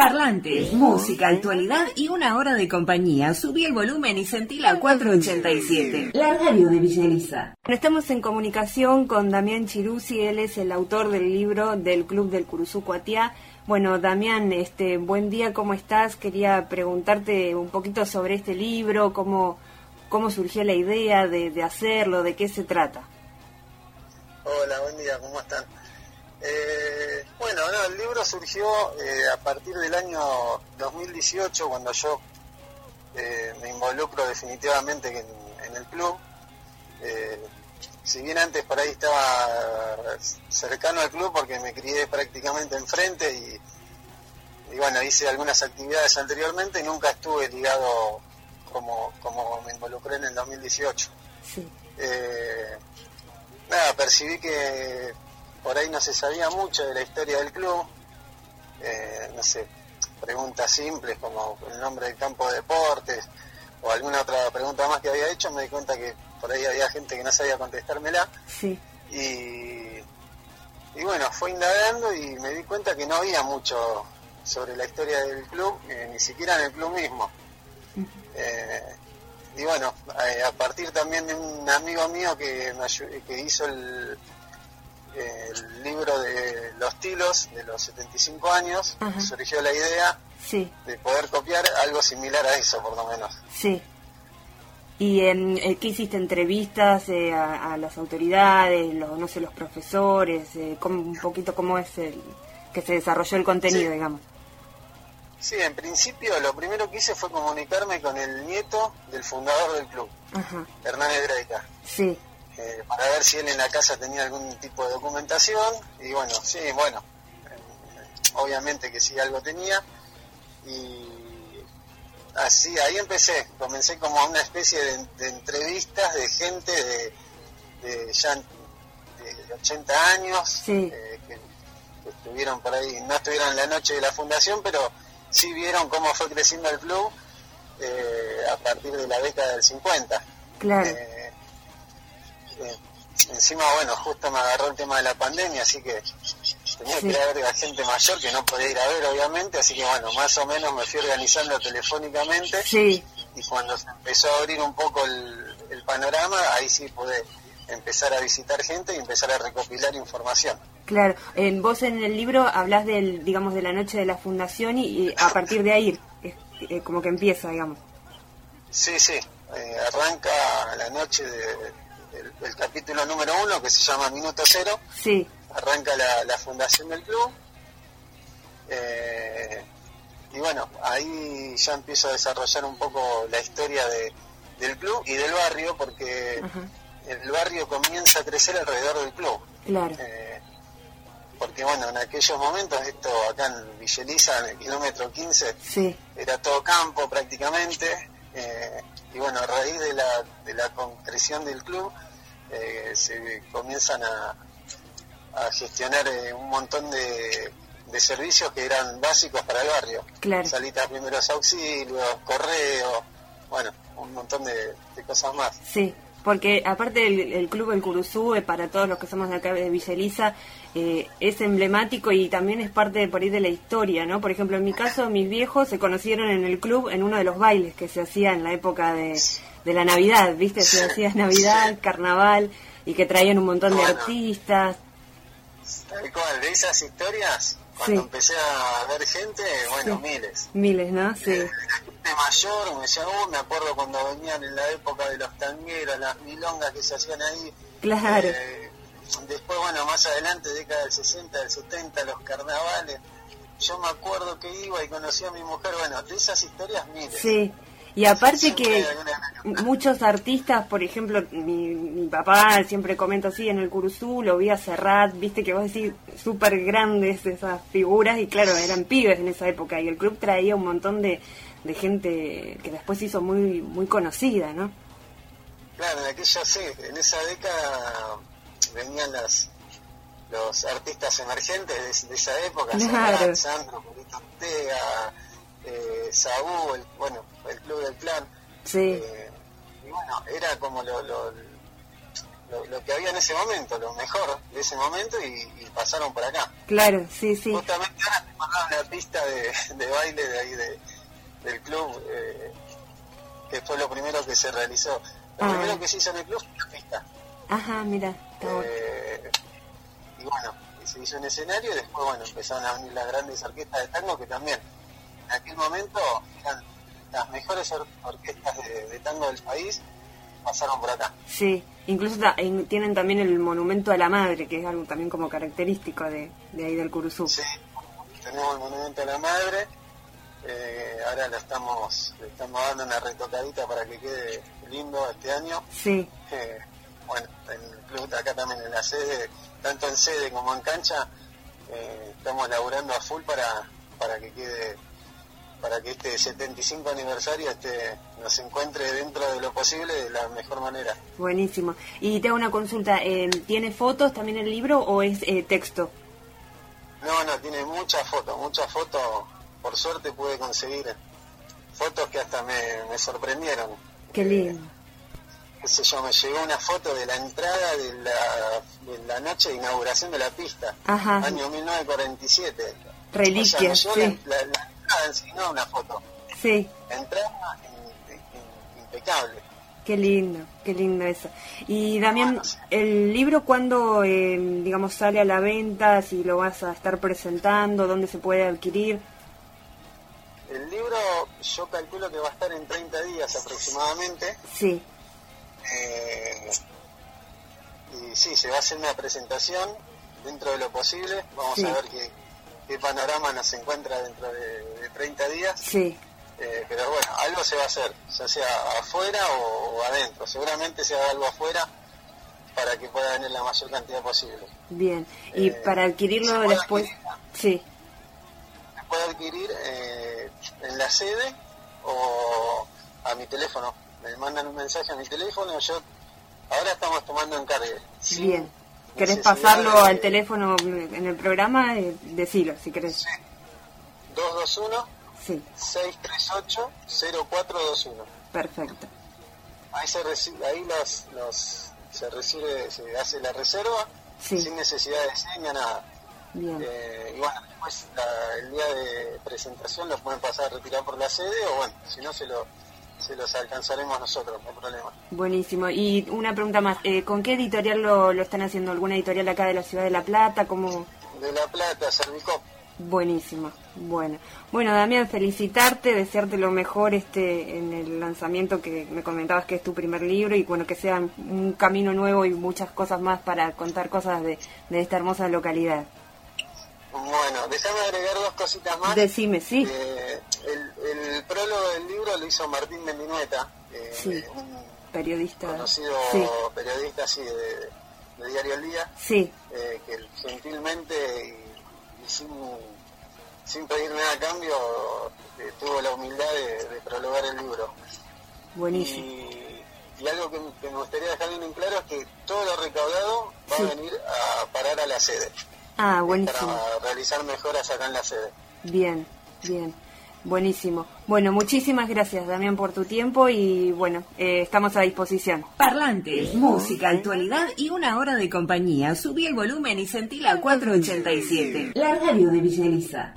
Parlantes, música, actualidad y una hora de compañía. Subí el volumen y sentí la 487. La radio de Villa Estamos en comunicación con Damián Chirusi, él es el autor del libro del Club del Curuzú Cuatiá. Bueno, Damián, este, buen día, ¿cómo estás? Quería preguntarte un poquito sobre este libro, cómo, cómo surgió la idea de, de hacerlo, de qué se trata. Hola, buen día, ¿cómo están? Eh, bueno, el libro surgió eh, a partir del año 2018, cuando yo eh, me involucro definitivamente en, el club. si bien antes por ahí estaba cercano al club porque me crié prácticamente enfrente y, y bueno, hice algunas actividades anteriormente y nunca estuve ligado como, como me involucré en el 2018. nada, percibí que por ahí no se sabía mucho de la historia del club, eh, no sé, preguntas simples como el nombre del campo de deportes o alguna otra pregunta más que había hecho, me di cuenta que por ahí había gente que no sabía contestármela. Sí. Y, y bueno, fue indagando y me di cuenta que no había mucho sobre la historia del club, eh, ni siquiera en el club mismo. Eh, y bueno, a partir también de un amigo mío que, me, que hizo el, el libro de los tilos de los 75 años, surgió la idea de poder copiar algo similar a eso, por lo menos. Sí. ¿Y en, eh, qué hiciste? ¿Entrevistas eh, a, las autoridades, los, no sé, los profesores? Eh, un poquito cómo es el que se desarrolló el contenido, digamos. Sí, en principio lo primero que hice fue comunicarme con el nieto del fundador del club, Hernán Edreica. Sí. Eh, para ver si él en la casa tenía algún tipo de documentación. Y bueno, sí, bueno, eh, obviamente que sí algo tenía. Y así, ahí empecé, comencé como una especie de, entrevistas de gente de, ya de 80 años eh, que, estuvieron por ahí, no estuvieron en la noche de la fundación, pero sí vieron cómo fue creciendo el club a partir de la década del 50. Claro encima, bueno, justo me agarró el tema de la pandemia, así que tenía que ir a ver a gente mayor que no podía ir a ver, obviamente, así que bueno, más o menos me fui organizando telefónicamente. Sí. Y cuando se empezó a abrir un poco el, panorama, ahí sí pude empezar a visitar gente y empezar a recopilar información. Claro, en vos en el libro hablas del, digamos, de la noche de la fundación y, a partir de ahí es, como que empieza, digamos. Sí, sí, eh, arranca la noche de, el, capítulo número uno que se llama Minuto Cero. Sí. Arranca la, fundación del club. Eh, y bueno, ahí ya empiezo a desarrollar un poco la historia de, del club y del barrio, porque el barrio comienza a crecer alrededor del club. Claro. Eh, porque bueno, en aquellos momentos, esto acá en Villeliza, en el kilómetro 15, sí. era todo campo prácticamente. Eh, y bueno, a raíz de la, de la concreción del club, eh, se comienzan a, a gestionar eh, un montón de, de, servicios que eran básicos para el barrio. Claro. Salitas primeros auxilios, correo, bueno, un montón de, cosas más. Sí, porque aparte el, club El Curuzú, eh, para todos los que somos de acá de Villa es emblemático y también es parte de, por ahí de la historia, ¿no? Por ejemplo, en mi caso, mis viejos se conocieron en el club en uno de los bailes que se hacía en la época de, de la Navidad, ¿viste? Se hacía Navidad, carnaval y que traían un montón de artistas. Tal cual, de esas historias, cuando empecé a ver gente, bueno, miles. Miles, ¿no? Sí. Gente mayor, me decía, oh, me acuerdo cuando venían en la época de los tangueros, las milongas que se hacían ahí. Claro. Eh, después, bueno, más adelante, década del 60, del 70, los carnavales. Yo me acuerdo que iba y conocía a mi mujer, bueno, de esas historias miles. Sí. Y aparte que muchos artistas, por ejemplo, mi, papá siempre comenta así en el Curuzú, lo vi a Serrat, viste que vos decís súper grandes esas figuras y claro, eran pibes en esa época y el club traía un montón de, de gente que después se hizo muy muy conocida, ¿no? Claro, en aquella sí, en esa década venían las los artistas emergentes de, esa época, claro. Sandro, Ortega, eh, Saúl, el, bueno, el club del plan. Sí. Eh, y bueno, era como lo, lo, que había en ese momento, lo mejor de ese momento y, pasaron por acá. Claro, sí, sí. Justamente ahora te mandaron la pista de, baile de ahí del club, eh, que fue lo primero que se realizó. Lo ah. primero que se hizo en el club fue la pista. Ajá, mira. Eh, y bueno, se hizo un escenario y después, bueno, empezaron a venir las grandes orquestas de tango que también en aquel momento eran las mejores orquestas de tango del país pasaron por acá. Sí, incluso tienen también el monumento a la madre, que es algo también como característico de, ahí del Curuzú. Sí, tenemos el monumento a la madre, eh, ahora le estamos, le estamos dando una retocadita para que quede lindo este año. Sí. Eh, bueno, en el club acá también en la sede, tanto en sede como en cancha, eh, estamos laburando a full para, para que quede para que este 75 aniversario este, nos encuentre dentro de lo posible de la mejor manera. Buenísimo. Y te hago una consulta, eh, ¿tiene fotos también el libro o es eh, texto? No, no, tiene muchas fotos, muchas fotos, por suerte pude conseguir fotos que hasta me, sorprendieron. Qué lindo. qué sé yo, me llegó una foto de la entrada de la, de la noche de inauguración de la pista, Ajá. año 1947. Reliquias, sí nada una foto. Sí. Entrada impecable. Qué lindo, qué lindo eso. Y Damián, ¿el libro cuándo, eh, digamos, sale a la venta? Si lo vas a estar presentando, ¿dónde se puede adquirir? El libro yo calculo que va a estar en 30 días aproximadamente. Sí. Eh, y sí, se va a hacer una presentación dentro de lo posible. Vamos a ver qué, qué panorama nos encuentra dentro de, 30 días. Sí. Eh, pero bueno, algo se va a hacer, ya sea afuera o, adentro. Seguramente se haga algo afuera para que pueda venir la mayor cantidad posible. Bien, y eh, para adquirirlo después... sí. Se puede adquirir eh, en la sede o a mi teléfono. Me mandan un mensaje a mi teléfono, yo ahora estamos tomando encargue. Bien. ¿Querés pasarlo al teléfono en el programa? Eh, decilo, si querés. Sí. 221 sí. 638-0421. Perfecto. Ahí se recibe, ahí los, los, se recibe, se hace la reserva sin necesidad de seña, nada. Bien. Eh, y bueno, después el día de presentación lo pueden pasar a retirar por la sede o bueno, si no se lo se los alcanzaremos nosotros, no hay problema. Buenísimo. Y una pregunta más, eh, ¿con qué editorial lo, lo, están haciendo? ¿Alguna editorial acá de la ciudad de La Plata? ¿Cómo? De La Plata, Servicop. Buenísimo, bueno. Bueno, Damián, felicitarte, desearte lo mejor este en el lanzamiento que me comentabas que es tu primer libro y bueno, que sea un camino nuevo y muchas cosas más para contar cosas de, de esta hermosa localidad. Bueno, déjame agregar dos cositas más. Decime, sí. Eh, el, prólogo del libro lo hizo Martín Mendinueta, eh, un periodista conocido periodista así de, Diario El Día, sí. Eh, que gentilmente y, sin, sin, pedir nada a cambio tuvo la humildad de, prologar el libro. Buenísimo. Y, algo que, me gustaría dejar bien en claro es que todo lo recaudado va a venir a parar a la sede. Ah, buenísimo. Para realizar mejoras acá en la sede. Bien, bien. Buenísimo. Bueno, muchísimas gracias, Damián, por tu tiempo y bueno, eh, estamos a disposición. Parlantes, música, actualidad y una hora de compañía. Subí el volumen y sentí la 487. La radio de Villa